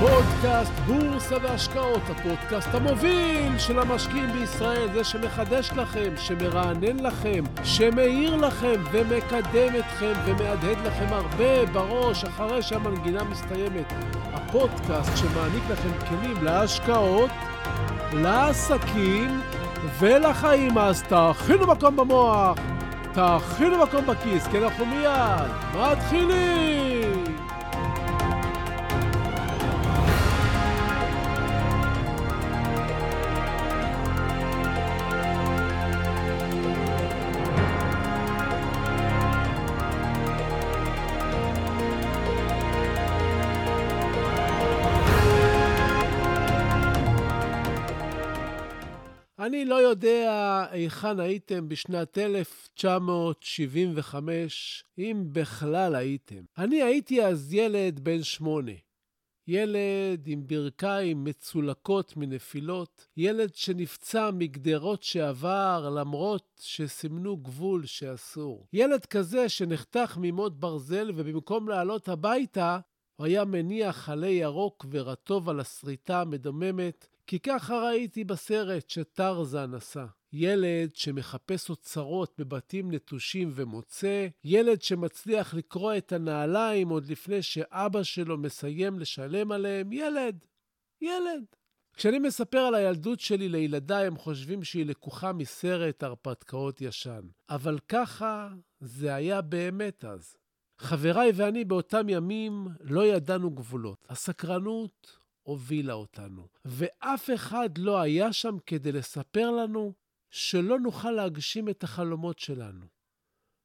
פודקאסט בורסה והשקעות, הפודקאסט המוביל של המשקיעים בישראל, זה שמחדש לכם, שמרענן לכם, שמאיר לכם ומקדם אתכם ומהדהד לכם הרבה בראש אחרי שהמנגינה מסתיימת. הפודקאסט שמעניק לכם כלים להשקעות, לעסקים ולחיים, אז תאכינו מקום במוח, תאכינו מקום בכיס, כי אנחנו מיד מתחילים! אני לא יודע היכן הייתם בשנת 1975, אם בכלל הייתם. אני הייתי אז ילד בן שמונה. ילד עם ברכיים מצולקות מנפילות, ילד שנפצע מגדרות שעבר למרות שסימנו גבול שאסור. ילד כזה שנחתך ממוט ברזל ובמקום לעלות הביתה, הוא היה מניח עלי ירוק ורטוב על הסריטה המדממת, כי ככה ראיתי בסרט שטרזן עשה. ילד שמחפש אוצרות בבתים נטושים ומוצא, ילד שמצליח לקרוע את הנעליים עוד לפני שאבא שלו מסיים לשלם עליהם, ילד, ילד. כשאני מספר על הילדות שלי לילדיי, הם חושבים שהיא לקוחה מסרט הרפתקאות ישן. אבל ככה זה היה באמת אז. חבריי ואני באותם ימים לא ידענו גבולות. הסקרנות הובילה אותנו, ואף אחד לא היה שם כדי לספר לנו שלא נוכל להגשים את החלומות שלנו.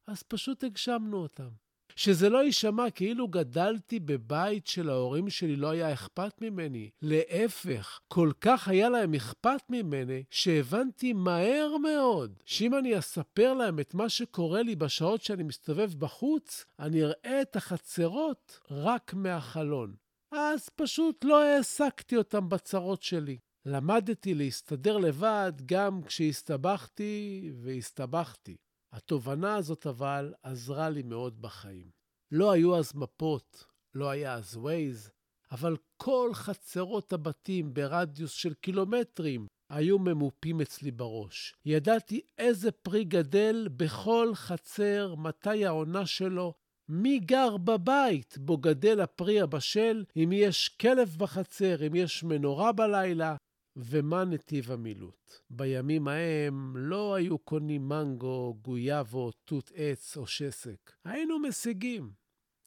אז פשוט הגשמנו אותם. שזה לא יישמע כאילו גדלתי בבית של ההורים שלי לא היה אכפת ממני. להפך, כל כך היה להם אכפת ממני, שהבנתי מהר מאוד שאם אני אספר להם את מה שקורה לי בשעות שאני מסתובב בחוץ, אני אראה את החצרות רק מהחלון. אז פשוט לא העסקתי אותם בצרות שלי. למדתי להסתדר לבד גם כשהסתבכתי והסתבכתי. התובנה הזאת אבל עזרה לי מאוד בחיים. לא היו אז מפות, לא היה אז ווייז, אבל כל חצרות הבתים ברדיוס של קילומטרים היו ממופים אצלי בראש. ידעתי איזה פרי גדל בכל חצר, מתי העונה שלו, מי גר בבית בו גדל הפרי הבשל, אם יש כלב בחצר, אם יש מנורה בלילה, ומה נתיב המילוט. בימים ההם לא היו קונים מנגו, גויאבו, תות עץ או שסק. היינו משיגים.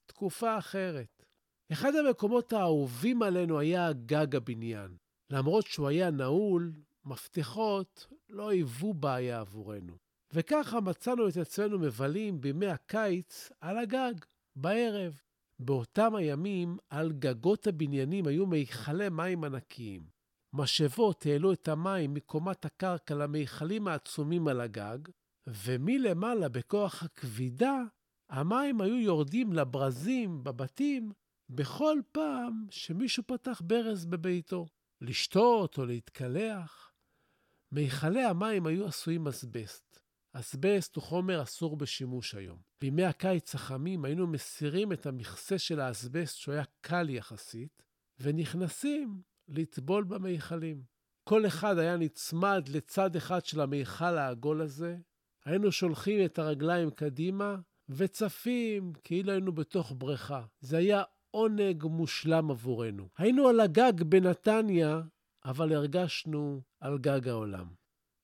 תקופה אחרת. אחד המקומות האהובים עלינו היה גג הבניין. למרות שהוא היה נעול, מפתחות לא היוו בעיה עבורנו. וככה מצאנו את עצמנו מבלים בימי הקיץ על הגג, בערב. באותם הימים, על גגות הבניינים היו מיכלי מים ענקיים. משאבות העלו את המים מקומת הקרקע למיכלים העצומים על הגג, ומלמעלה, בכוח הכבידה, המים היו יורדים לברזים בבתים בכל פעם שמישהו פתח ברז בביתו, לשתות או להתקלח. מיכלי המים היו עשויים אסבסט. אסבסט הוא חומר אסור בשימוש היום. בימי הקיץ החמים היינו מסירים את המכסה של האסבסט, שהוא היה קל יחסית, ונכנסים לטבול במיכלים. כל אחד היה נצמד לצד אחד של המיכל העגול הזה, היינו שולחים את הרגליים קדימה וצפים כאילו היינו בתוך בריכה. זה היה עונג מושלם עבורנו. היינו על הגג בנתניה, אבל הרגשנו על גג העולם.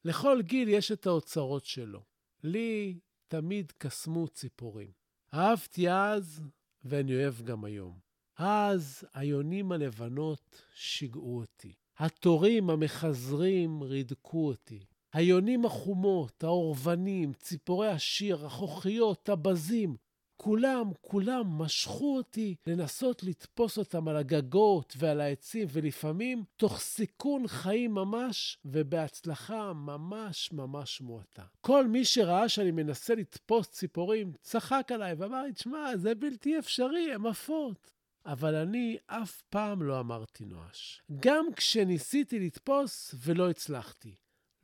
לכל גיל יש את האוצרות שלו. לי תמיד קסמו ציפורים. אהבתי אז, ואני אוהב גם היום. אז היונים הלבנות שיגעו אותי. התורים המחזרים רידקו אותי. היונים החומות, האורבנים, ציפורי השיר, החוכיות, הבזים, כולם, כולם משכו אותי לנסות לתפוס אותם על הגגות ועל העצים, ולפעמים תוך סיכון חיים ממש, ובהצלחה ממש ממש מועטה. כל מי שראה שאני מנסה לתפוס ציפורים, צחק עליי ואמר לי, תשמע, זה בלתי אפשרי, הן עפות. אבל אני אף פעם לא אמרתי נואש. גם כשניסיתי לתפוס ולא הצלחתי.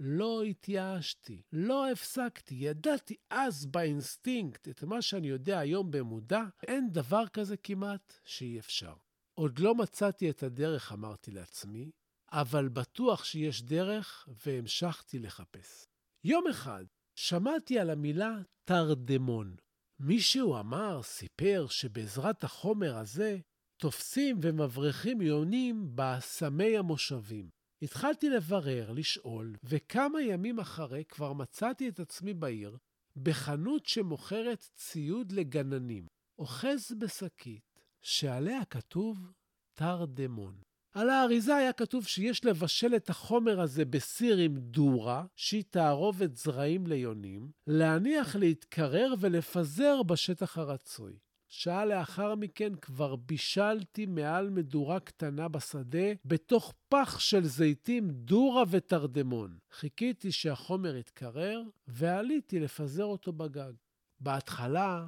לא התייאשתי, לא הפסקתי, ידעתי אז באינסטינקט את מה שאני יודע היום במודע, אין דבר כזה כמעט שאי אפשר. עוד לא מצאתי את הדרך, אמרתי לעצמי, אבל בטוח שיש דרך, והמשכתי לחפש. יום אחד שמעתי על המילה תרדמון. מישהו אמר, סיפר, שבעזרת החומר הזה תופסים ומבריחים יונים באסמי המושבים. התחלתי לברר, לשאול, וכמה ימים אחרי כבר מצאתי את עצמי בעיר, בחנות שמוכרת ציוד לגננים. אוחז בשקית, שעליה כתוב תרדמון. על האריזה היה כתוב שיש לבשל את החומר הזה בסיר עם דורה, שהיא תערובת זרעים ליונים, להניח להתקרר ולפזר בשטח הרצוי. שעה לאחר מכן כבר בישלתי מעל מדורה קטנה בשדה, בתוך פח של זיתים, דורה ותרדמון. חיכיתי שהחומר יתקרר, ועליתי לפזר אותו בגג. בהתחלה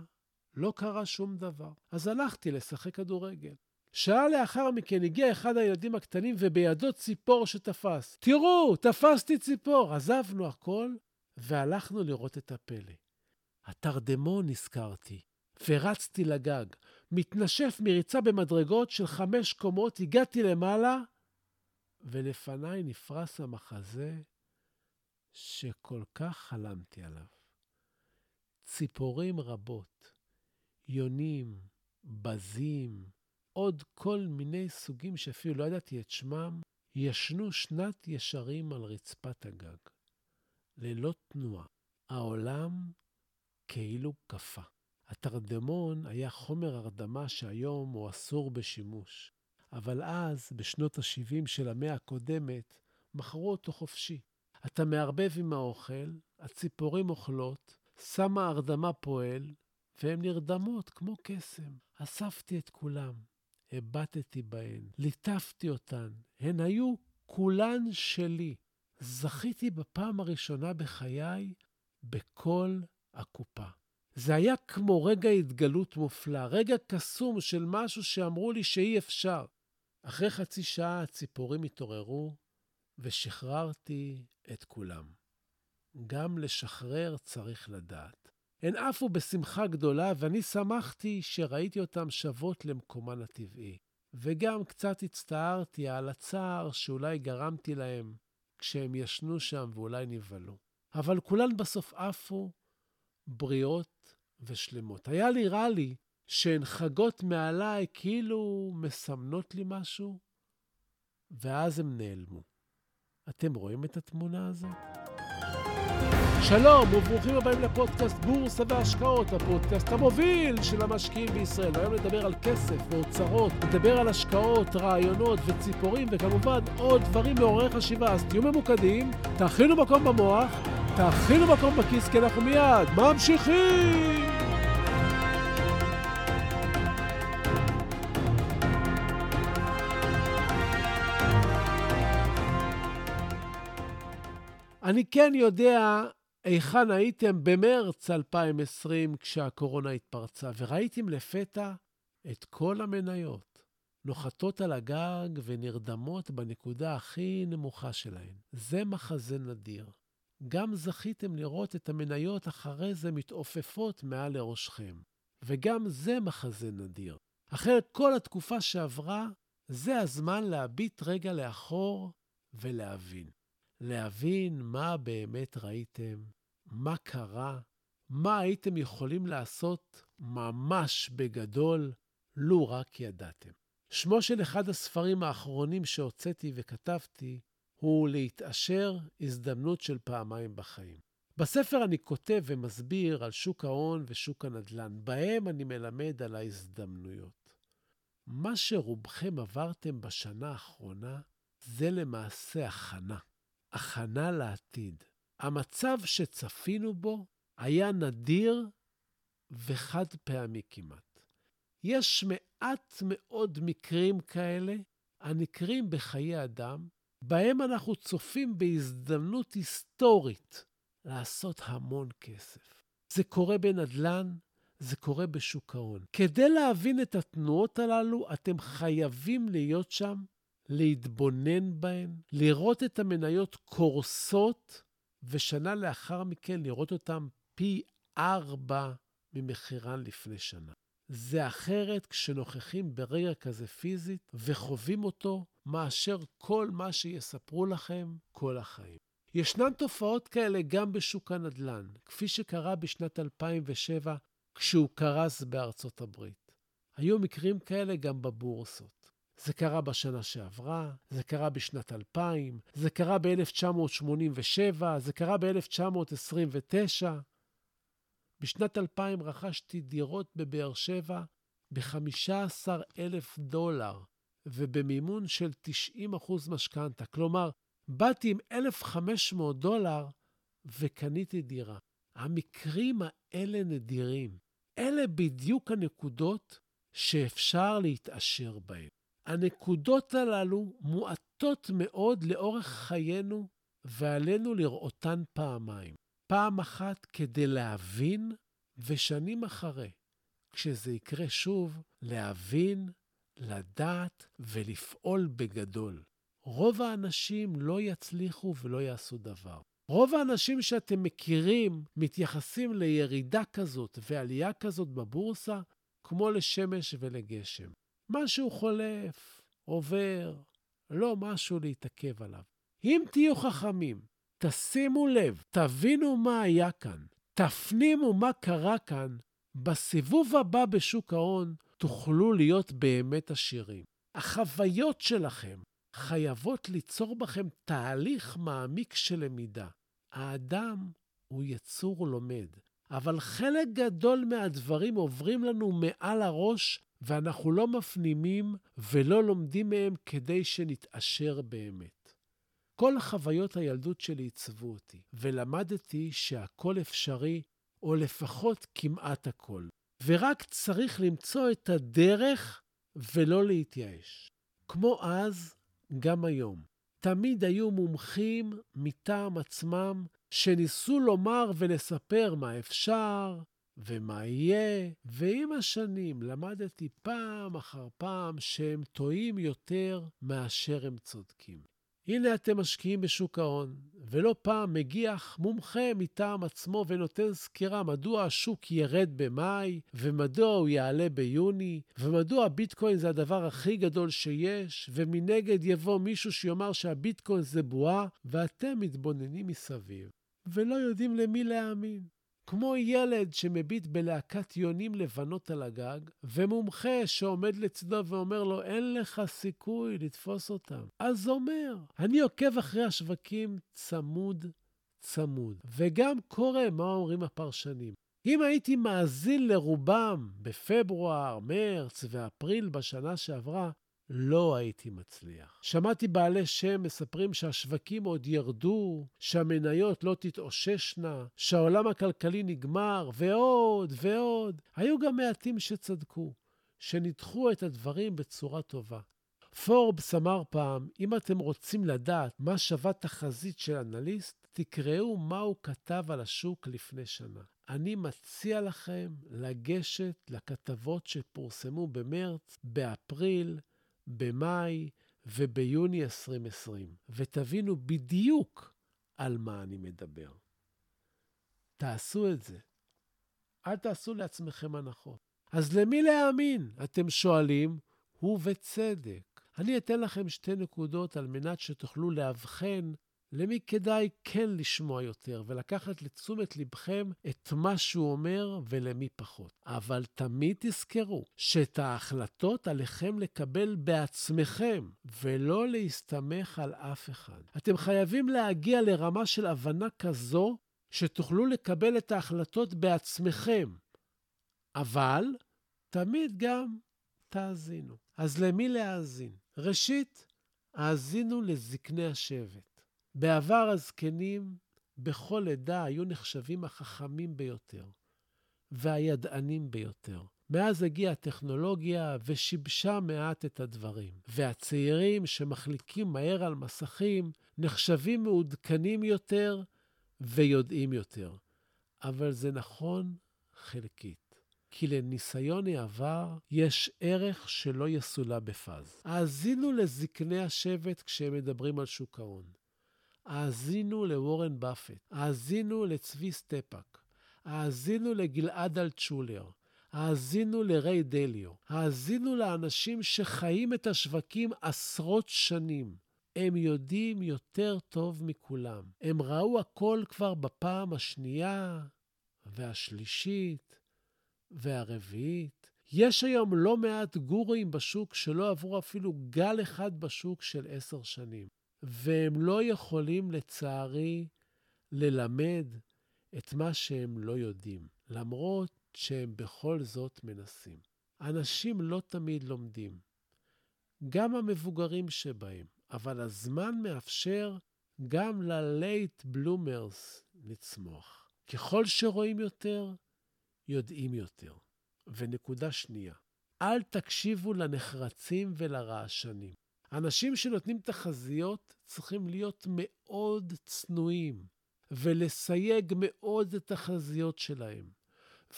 לא קרה שום דבר, אז הלכתי לשחק כדורגל. שעה לאחר מכן הגיע אחד הילדים הקטנים ובידו ציפור שתפס. תראו, תפסתי ציפור. עזבנו הכל והלכנו לראות את הפלא. התרדמון נזכרתי, ורצתי לגג. מתנשף מריצה במדרגות של חמש קומות, הגעתי למעלה, ולפניי נפרס המחזה שכל כך חלמתי עליו. ציפורים רבות, יונים, בזים, עוד כל מיני סוגים שאפילו לא ידעתי את שמם, ישנו שנת ישרים על רצפת הגג. ללא תנועה. העולם כאילו קפא. התרדמון היה חומר הרדמה שהיום הוא אסור בשימוש, אבל אז, בשנות ה-70 של המאה הקודמת, מכרו אותו חופשי. אתה מערבב עם האוכל, הציפורים אוכלות, שמה הרדמה פועל, והן נרדמות כמו קסם. אספתי את כולם, הבטתי בהן, ליטפתי אותן, הן היו כולן שלי. זכיתי בפעם הראשונה בחיי בכל הקופה. זה היה כמו רגע התגלות מופלא, רגע קסום של משהו שאמרו לי שאי אפשר. אחרי חצי שעה הציפורים התעוררו, ושחררתי את כולם. גם לשחרר צריך לדעת. הן עפו בשמחה גדולה, ואני שמחתי שראיתי אותן שבות למקומן הטבעי. וגם קצת הצטערתי על הצער שאולי גרמתי להם כשהם ישנו שם ואולי נבהלו. אבל כולן בסוף עפו בריאות ושלמות. היה נראה לי שהן חגות מעליי כאילו מסמנות לי משהו, ואז הם נעלמו. אתם רואים את התמונה הזאת? שלום וברוכים הבאים לפודקאסט בורסה והשקעות, הפודקאסט המוביל של המשקיעים בישראל. היום נדבר על כסף ואוצרות, נדבר על השקעות, רעיונות וציפורים, וכמובן עוד דברים מעוררי חשיבה. אז תהיו ממוקדים, תאכינו מקום במוח, תאכינו מקום בכיס, כי אנחנו מיד ממשיכים! אני כן יודע היכן הייתם במרץ 2020 כשהקורונה התפרצה, וראיתם לפתע את כל המניות נוחתות על הגג ונרדמות בנקודה הכי נמוכה שלהן. זה מחזה נדיר. גם זכיתם לראות את המניות אחרי זה מתעופפות מעל לראשכם. וגם זה מחזה נדיר. אחרי כל התקופה שעברה, זה הזמן להביט רגע לאחור ולהבין. להבין מה באמת ראיתם, מה קרה, מה הייתם יכולים לעשות ממש בגדול, לו רק ידעתם. שמו של אחד הספרים האחרונים שהוצאתי וכתבתי הוא להתעשר הזדמנות של פעמיים בחיים. בספר אני כותב ומסביר על שוק ההון ושוק הנדל"ן, בהם אני מלמד על ההזדמנויות. מה שרובכם עברתם בשנה האחרונה זה למעשה הכנה. הכנה לעתיד. המצב שצפינו בו היה נדיר וחד פעמי כמעט. יש מעט מאוד מקרים כאלה הנקרים בחיי אדם, בהם אנחנו צופים בהזדמנות היסטורית לעשות המון כסף. זה קורה בנדל"ן, זה קורה בשוק ההון. כדי להבין את התנועות הללו, אתם חייבים להיות שם להתבונן בהן, לראות את המניות קורסות, ושנה לאחר מכן לראות אותן פי ארבע ממחירן לפני שנה. זה אחרת כשנוכחים ברגע כזה פיזית וחווים אותו, מאשר כל מה שיספרו לכם כל החיים. ישנן תופעות כאלה גם בשוק הנדל"ן, כפי שקרה בשנת 2007 כשהוא קרס בארצות הברית. היו מקרים כאלה גם בבורסות. זה קרה בשנה שעברה, זה קרה בשנת 2000, זה קרה ב-1987, זה קרה ב-1929. בשנת 2000 רכשתי דירות בבאר שבע ב-15,000 דולר ובמימון של 90% משכנתה. כלומר, באתי עם 1,500 דולר וקניתי דירה. המקרים האלה נדירים. אלה בדיוק הנקודות שאפשר להתעשר בהן. הנקודות הללו מועטות מאוד לאורך חיינו, ועלינו לראותן פעמיים. פעם אחת כדי להבין, ושנים אחרי, כשזה יקרה שוב, להבין, לדעת ולפעול בגדול. רוב האנשים לא יצליחו ולא יעשו דבר. רוב האנשים שאתם מכירים מתייחסים לירידה כזאת ועלייה כזאת בבורסה כמו לשמש ולגשם. משהו חולף, עובר, לא משהו להתעכב עליו. אם תהיו חכמים, תשימו לב, תבינו מה היה כאן, תפנימו מה קרה כאן, בסיבוב הבא בשוק ההון תוכלו להיות באמת עשירים. החוויות שלכם חייבות ליצור בכם תהליך מעמיק של למידה. האדם הוא יצור לומד, אבל חלק גדול מהדברים עוברים לנו מעל הראש, ואנחנו לא מפנימים ולא לומדים מהם כדי שנתעשר באמת. כל חוויות הילדות שלי עיצבו אותי, ולמדתי שהכל אפשרי, או לפחות כמעט הכל. ורק צריך למצוא את הדרך ולא להתייאש. כמו אז, גם היום. תמיד היו מומחים מטעם עצמם שניסו לומר ולספר מה אפשר ומה יהיה, ועם השנים למדתי פעם אחר פעם שהם טועים יותר מאשר הם צודקים. הנה אתם משקיעים בשוק ההון, ולא פעם מגיח מומחה מטעם עצמו ונותן סקירה מדוע השוק ירד במאי, ומדוע הוא יעלה ביוני, ומדוע ביטקוין זה הדבר הכי גדול שיש, ומנגד יבוא מישהו שיאמר שהביטקוין זה בועה, ואתם מתבוננים מסביב, ולא יודעים למי להאמין. כמו ילד שמביט בלהקת יונים לבנות על הגג, ומומחה שעומד לצדו ואומר לו, אין לך סיכוי לתפוס אותם. אז אומר, אני עוקב אחרי השווקים צמוד צמוד, וגם קורא מה אומרים הפרשנים. אם הייתי מאזין לרובם בפברואר, מרץ ואפריל בשנה שעברה, לא הייתי מצליח. שמעתי בעלי שם מספרים שהשווקים עוד ירדו, שהמניות לא תתאוששנה, שהעולם הכלכלי נגמר, ועוד ועוד. היו גם מעטים שצדקו, שניתחו את הדברים בצורה טובה. פורבס אמר פעם, אם אתם רוצים לדעת מה שווה תחזית של אנליסט, תקראו מה הוא כתב על השוק לפני שנה. אני מציע לכם לגשת לכתבות שפורסמו במרץ, באפריל, במאי וביוני 2020, ותבינו בדיוק על מה אני מדבר. תעשו את זה. אל תעשו לעצמכם הנחות. אז למי להאמין? אתם שואלים, ובצדק. אני אתן לכם שתי נקודות על מנת שתוכלו לאבחן למי כדאי כן לשמוע יותר ולקחת לתשומת לבכם את מה שהוא אומר ולמי פחות. אבל תמיד תזכרו שאת ההחלטות עליכם לקבל בעצמכם ולא להסתמך על אף אחד. אתם חייבים להגיע לרמה של הבנה כזו שתוכלו לקבל את ההחלטות בעצמכם. אבל תמיד גם תאזינו. אז למי להאזין? ראשית, האזינו לזקני השבט. בעבר הזקנים בכל עדה היו נחשבים החכמים ביותר והידענים ביותר. מאז הגיעה הטכנולוגיה ושיבשה מעט את הדברים. והצעירים שמחליקים מהר על מסכים נחשבים מעודכנים יותר ויודעים יותר. אבל זה נכון חלקית. כי לניסיון העבר יש ערך שלא יסולא בפז. האזינו לזקני השבט כשהם מדברים על שוק ההון. האזינו לוורן באפט, האזינו לצבי סטפאק, האזינו לגלעד אלטשולר, האזינו לריי דליו, האזינו לאנשים שחיים את השווקים עשרות שנים. הם יודעים יותר טוב מכולם. הם ראו הכל כבר בפעם השנייה והשלישית והרביעית. יש היום לא מעט גורואים בשוק שלא עברו אפילו גל אחד בשוק של עשר שנים, והם לא יכולים, לצערי, ללמד את מה שהם לא יודעים, למרות שהם בכל זאת מנסים. אנשים לא תמיד לומדים, גם המבוגרים שבהם, אבל הזמן מאפשר גם ל-late bloomers לצמוח. ככל שרואים יותר, יודעים יותר. ונקודה שנייה, אל תקשיבו לנחרצים ולרעשנים. אנשים שנותנים תחזיות צריכים להיות מאוד צנועים ולסייג מאוד את התחזיות שלהם.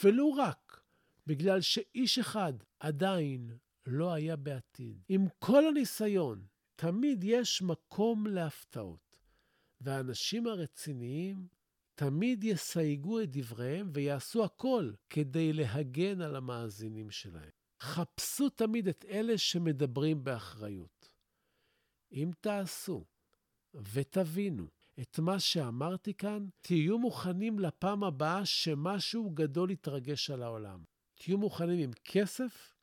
ולו רק בגלל שאיש אחד עדיין לא היה בעתיד. עם כל הניסיון, תמיד יש מקום להפתעות, והאנשים הרציניים תמיד יסייגו את דבריהם ויעשו הכל כדי להגן על המאזינים שלהם. חפשו תמיד את אלה שמדברים באחריות. אם תעשו ותבינו את מה שאמרתי כאן, תהיו מוכנים לפעם הבאה שמשהו גדול יתרגש על העולם. תהיו מוכנים עם כסף,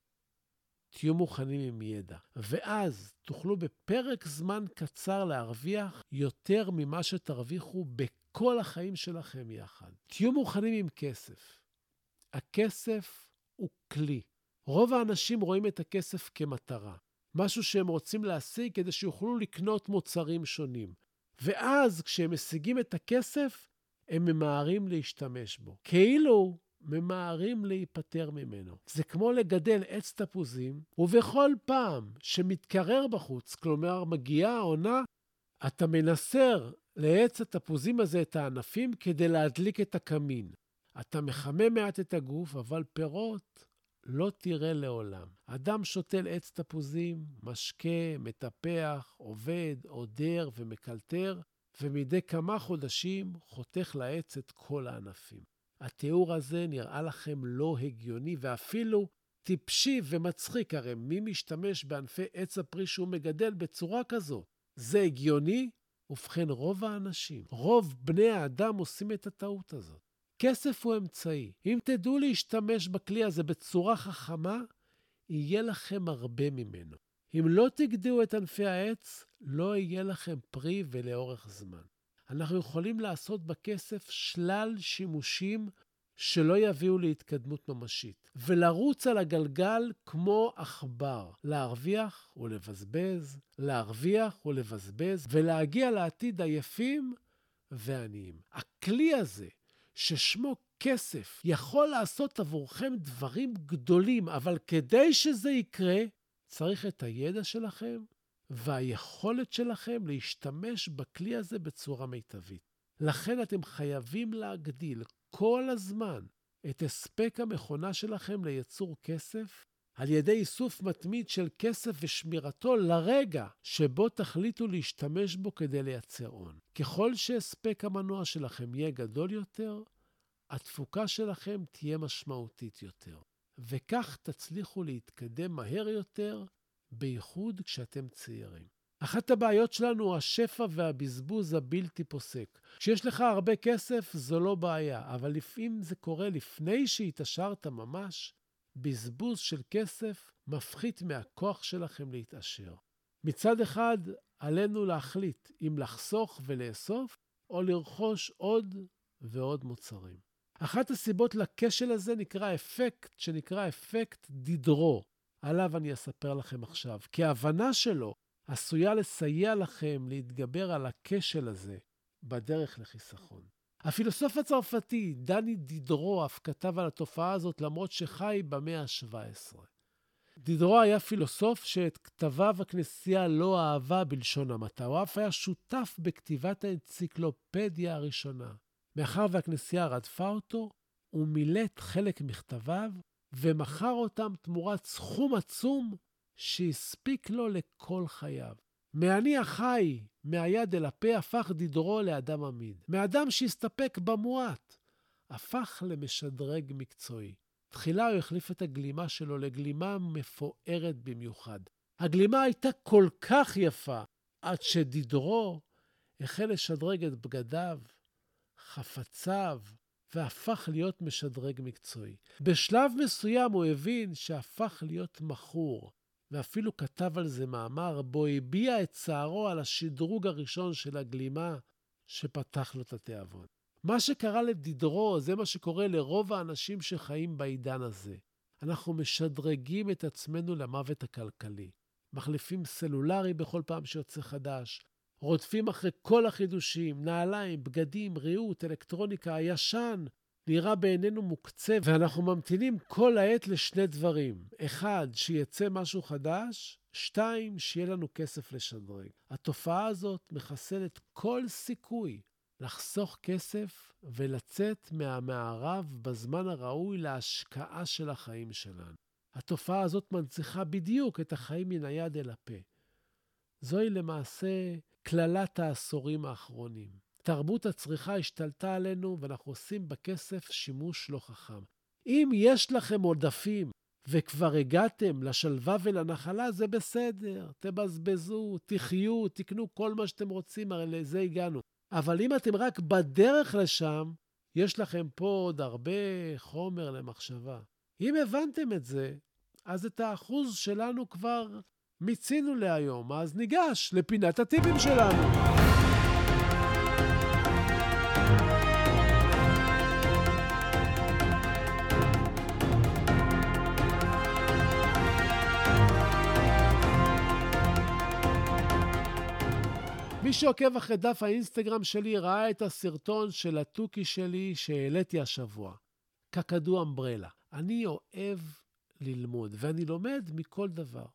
תהיו מוכנים עם ידע. ואז תוכלו בפרק זמן קצר להרוויח יותר ממה שתרוויחו בכל החיים שלכם יחד. תהיו מוכנים עם כסף. הכסף הוא כלי. רוב האנשים רואים את הכסף כמטרה, משהו שהם רוצים להשיג כדי שיוכלו לקנות מוצרים שונים. ואז כשהם משיגים את הכסף, הם ממהרים להשתמש בו. כאילו ממהרים להיפטר ממנו. זה כמו לגדל עץ תפוזים, ובכל פעם שמתקרר בחוץ, כלומר מגיעה העונה, אתה מנסר לעץ התפוזים הזה את הענפים כדי להדליק את הקמין. אתה מחמם מעט את הגוף, אבל פירות לא תראה לעולם. אדם שותל עץ תפוזים, משקה, מטפח, עובד, עודר ומקלטר, ומדי כמה חודשים חותך לעץ את כל הענפים. התיאור הזה נראה לכם לא הגיוני ואפילו טיפשי ומצחיק, הרי מי משתמש בענפי עץ הפרי שהוא מגדל בצורה כזאת? זה הגיוני? ובכן, רוב האנשים, רוב בני האדם עושים את הטעות הזאת. כסף הוא אמצעי. אם תדעו להשתמש בכלי הזה בצורה חכמה, יהיה לכם הרבה ממנו. אם לא תגדעו את ענפי העץ, לא יהיה לכם פרי ולאורך זמן. אנחנו יכולים לעשות בכסף שלל שימושים שלא יביאו להתקדמות ממשית, ולרוץ על הגלגל כמו עכבר, להרוויח ולבזבז, להרוויח ולבזבז, ולהגיע לעתיד עייפים ועניים. הכלי הזה, ששמו כסף, יכול לעשות עבורכם דברים גדולים, אבל כדי שזה יקרה, צריך את הידע שלכם והיכולת שלכם להשתמש בכלי הזה בצורה מיטבית. לכן אתם חייבים להגדיל כל הזמן את הספק המכונה שלכם לייצור כסף על ידי איסוף מתמיד של כסף ושמירתו לרגע שבו תחליטו להשתמש בו כדי לייצר הון. ככל שהספק המנוע שלכם יהיה גדול יותר, התפוקה שלכם תהיה משמעותית יותר, וכך תצליחו להתקדם מהר יותר בייחוד כשאתם צעירים. אחת הבעיות שלנו הוא השפע והבזבוז הבלתי פוסק. כשיש לך הרבה כסף זו לא בעיה, אבל לפעמים זה קורה לפני שהתעשרת ממש, בזבוז של כסף מפחית מהכוח שלכם להתעשר. מצד אחד, עלינו להחליט אם לחסוך ולאסוף, או לרכוש עוד ועוד מוצרים. אחת הסיבות לכשל הזה נקרא אפקט שנקרא אפקט דידרו. עליו אני אספר לכם עכשיו, כי ההבנה שלו עשויה לסייע לכם להתגבר על הכשל הזה בדרך לחיסכון. הפילוסוף הצרפתי דני דידרו אף כתב על התופעה הזאת למרות שחי במאה ה-17. דידרו היה פילוסוף שאת כתביו הכנסייה לא אהבה בלשון המעטה, הוא אף היה שותף בכתיבת האנציקלופדיה הראשונה. מאחר והכנסייה רדפה אותו, הוא מילט חלק מכתביו ומכר אותם תמורת סכום עצום שהספיק לו לכל חייו. מעני החי, מהיד אל הפה, הפך דידרו לאדם עמיד. מאדם שהסתפק במועט, הפך למשדרג מקצועי. תחילה הוא החליף את הגלימה שלו לגלימה מפוארת במיוחד. הגלימה הייתה כל כך יפה, עד שדידרו החל לשדרג את בגדיו, חפציו, והפך להיות משדרג מקצועי. בשלב מסוים הוא הבין שהפך להיות מכור, ואפילו כתב על זה מאמר, בו הביע את צערו על השדרוג הראשון של הגלימה שפתח לו את התיאבון. מה שקרה לדידרו זה מה שקורה לרוב האנשים שחיים בעידן הזה. אנחנו משדרגים את עצמנו למוות הכלכלי. מחליפים סלולרי בכל פעם שיוצא חדש, רודפים אחרי כל החידושים, נעליים, בגדים, ריהוט, אלקטרוניקה, הישן, נראה בעינינו מוקצה, ואנחנו ממתינים כל העת לשני דברים. אחד, שיצא משהו חדש, שתיים, שיהיה לנו כסף לשדרג. התופעה הזאת מחסלת כל סיכוי לחסוך כסף ולצאת מהמערב בזמן הראוי להשקעה של החיים שלנו. התופעה הזאת מנציחה בדיוק את החיים מן היד אל הפה. זוהי למעשה קללת העשורים האחרונים. תרבות הצריכה השתלטה עלינו ואנחנו עושים בכסף שימוש לא חכם. אם יש לכם עודפים וכבר הגעתם לשלווה ולנחלה, זה בסדר. תבזבזו, תחיו, תקנו כל מה שאתם רוצים, הרי לזה הגענו. אבל אם אתם רק בדרך לשם, יש לכם פה עוד הרבה חומר למחשבה. אם הבנתם את זה, אז את האחוז שלנו כבר מיצינו להיום, אז ניגש לפינת הטיפים שלנו. שעוקב אחרי דף האינסטגרם שלי ראה את הסרטון של התוכי שלי שהעליתי השבוע, קקדו אמברלה. אני אוהב ללמוד, ואני לומד מכל דבר.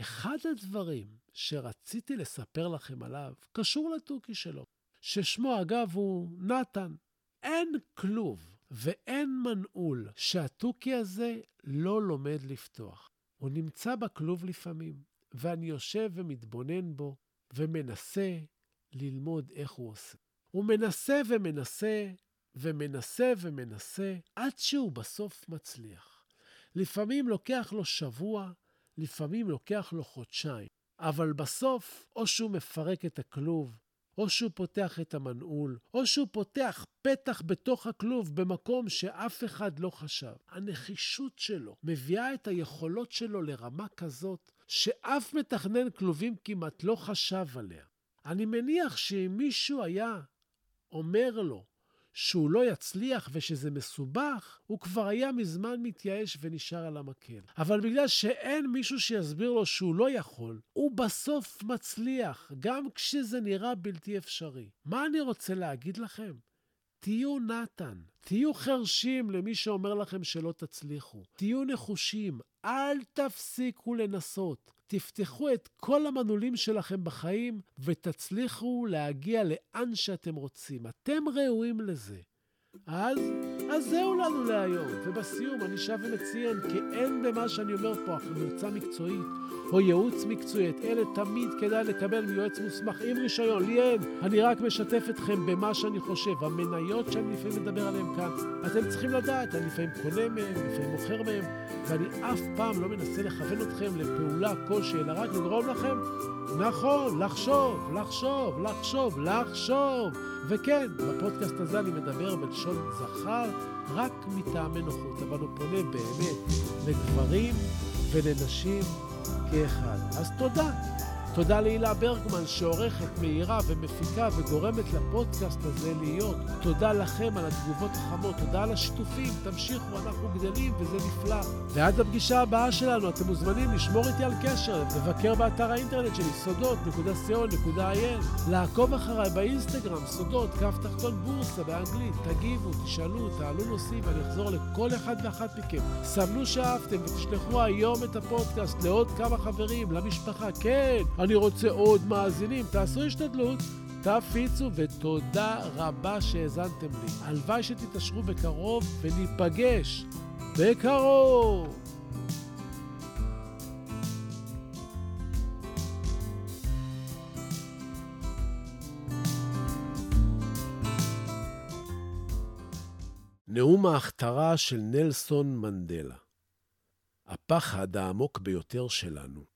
אחד הדברים שרציתי לספר לכם עליו קשור לתוכי שלו, ששמו אגב הוא נתן. אין כלוב ואין מנעול שהתוכי הזה לא לומד לפתוח. הוא נמצא בכלוב לפעמים, ואני יושב ומתבונן בו ומנסה ללמוד איך הוא עושה. הוא מנסה ומנסה ומנסה ומנסה עד שהוא בסוף מצליח. לפעמים לוקח לו שבוע, לפעמים לוקח לו חודשיים, אבל בסוף או שהוא מפרק את הכלוב, או שהוא פותח את המנעול, או שהוא פותח פתח בתוך הכלוב במקום שאף אחד לא חשב. הנחישות שלו מביאה את היכולות שלו לרמה כזאת שאף מתכנן כלובים כמעט לא חשב עליה. אני מניח שאם מישהו היה אומר לו שהוא לא יצליח ושזה מסובך, הוא כבר היה מזמן מתייאש ונשאר על המקל. אבל בגלל שאין מישהו שיסביר לו שהוא לא יכול, הוא בסוף מצליח, גם כשזה נראה בלתי אפשרי. מה אני רוצה להגיד לכם? תהיו נתן, תהיו חרשים למי שאומר לכם שלא תצליחו. תהיו נחושים, אל תפסיקו לנסות. תפתחו את כל המנעולים שלכם בחיים ותצליחו להגיע לאן שאתם רוצים. אתם ראויים לזה. אז, אז זהו לנו להיום. ובסיום אני שב ומציין כי אין במה שאני אומר פה החלוצה מקצועית או ייעוץ מקצועי. את אלה תמיד כדאי לקבל מיועץ מוסמך עם רישיון. לי אין. אני רק משתף אתכם במה שאני חושב. המניות שאני לפעמים מדבר עליהן כאן, אתם צריכים לדעת, אני לפעמים קונה מהם, לפעמים מוכר מהם, ואני אף פעם לא מנסה לכוון אתכם לפעולה כלשהי, אלא רק לגרום לכם, נכון, לחשוב, לחשוב, לחשוב, לחשוב. וכן, בפודקאסט הזה אני מדבר בלשון זכר רק מטעמי נוחות, אבל הוא פונה באמת לגברים ולנשים כאחד. אז תודה. תודה להילה ברגמן שעורכת, מאירה ומפיקה וגורמת לפודקאסט הזה להיות. תודה לכם על התגובות החמות, תודה על השיתופים, תמשיכו, אנחנו גדלים וזה נפלא. ועד הפגישה הבאה שלנו אתם מוזמנים לשמור איתי על קשר, לבקר באתר האינטרנט שלי סודות.co.il, לעקוב אחריי באינסטגרם, סודות, קו תחתון בורסה באנגלית, תגיבו, תשאלו, תעלו נושאים ואני אחזור לכל אחד ואחת מכם. סמנו שאהבתם ותשלחו היום את הפודקאסט לעוד כמה חברים, למשפחה, כן. אני רוצה עוד מאזינים, תעשו השתדלות, תפיצו, ותודה רבה שהאזנתם לי. הלוואי שתתעשרו בקרוב וניפגש בקרוב. נאום ההכתרה של נלסון מנדלה. הפחד העמוק ביותר שלנו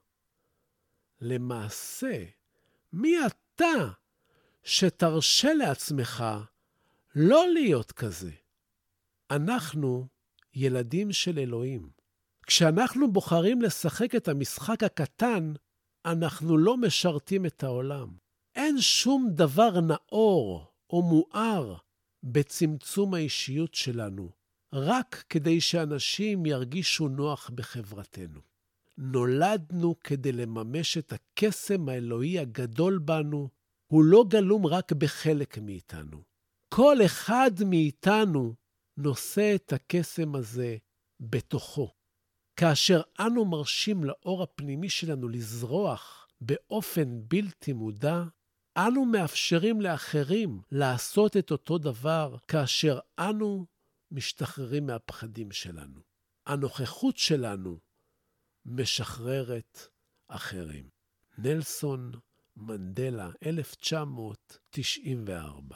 למעשה, מי אתה שתרשה לעצמך לא להיות כזה? אנחנו ילדים של אלוהים. כשאנחנו בוחרים לשחק את המשחק הקטן, אנחנו לא משרתים את העולם. אין שום דבר נאור או מואר בצמצום האישיות שלנו, רק כדי שאנשים ירגישו נוח בחברתנו. נולדנו כדי לממש את הקסם האלוהי הגדול בנו, הוא לא גלום רק בחלק מאיתנו. כל אחד מאיתנו נושא את הקסם הזה בתוכו. כאשר אנו מרשים לאור הפנימי שלנו לזרוח באופן בלתי מודע, אנו מאפשרים לאחרים לעשות את אותו דבר כאשר אנו משתחררים מהפחדים שלנו. הנוכחות שלנו משחררת אחרים. נלסון מנדלה, 1994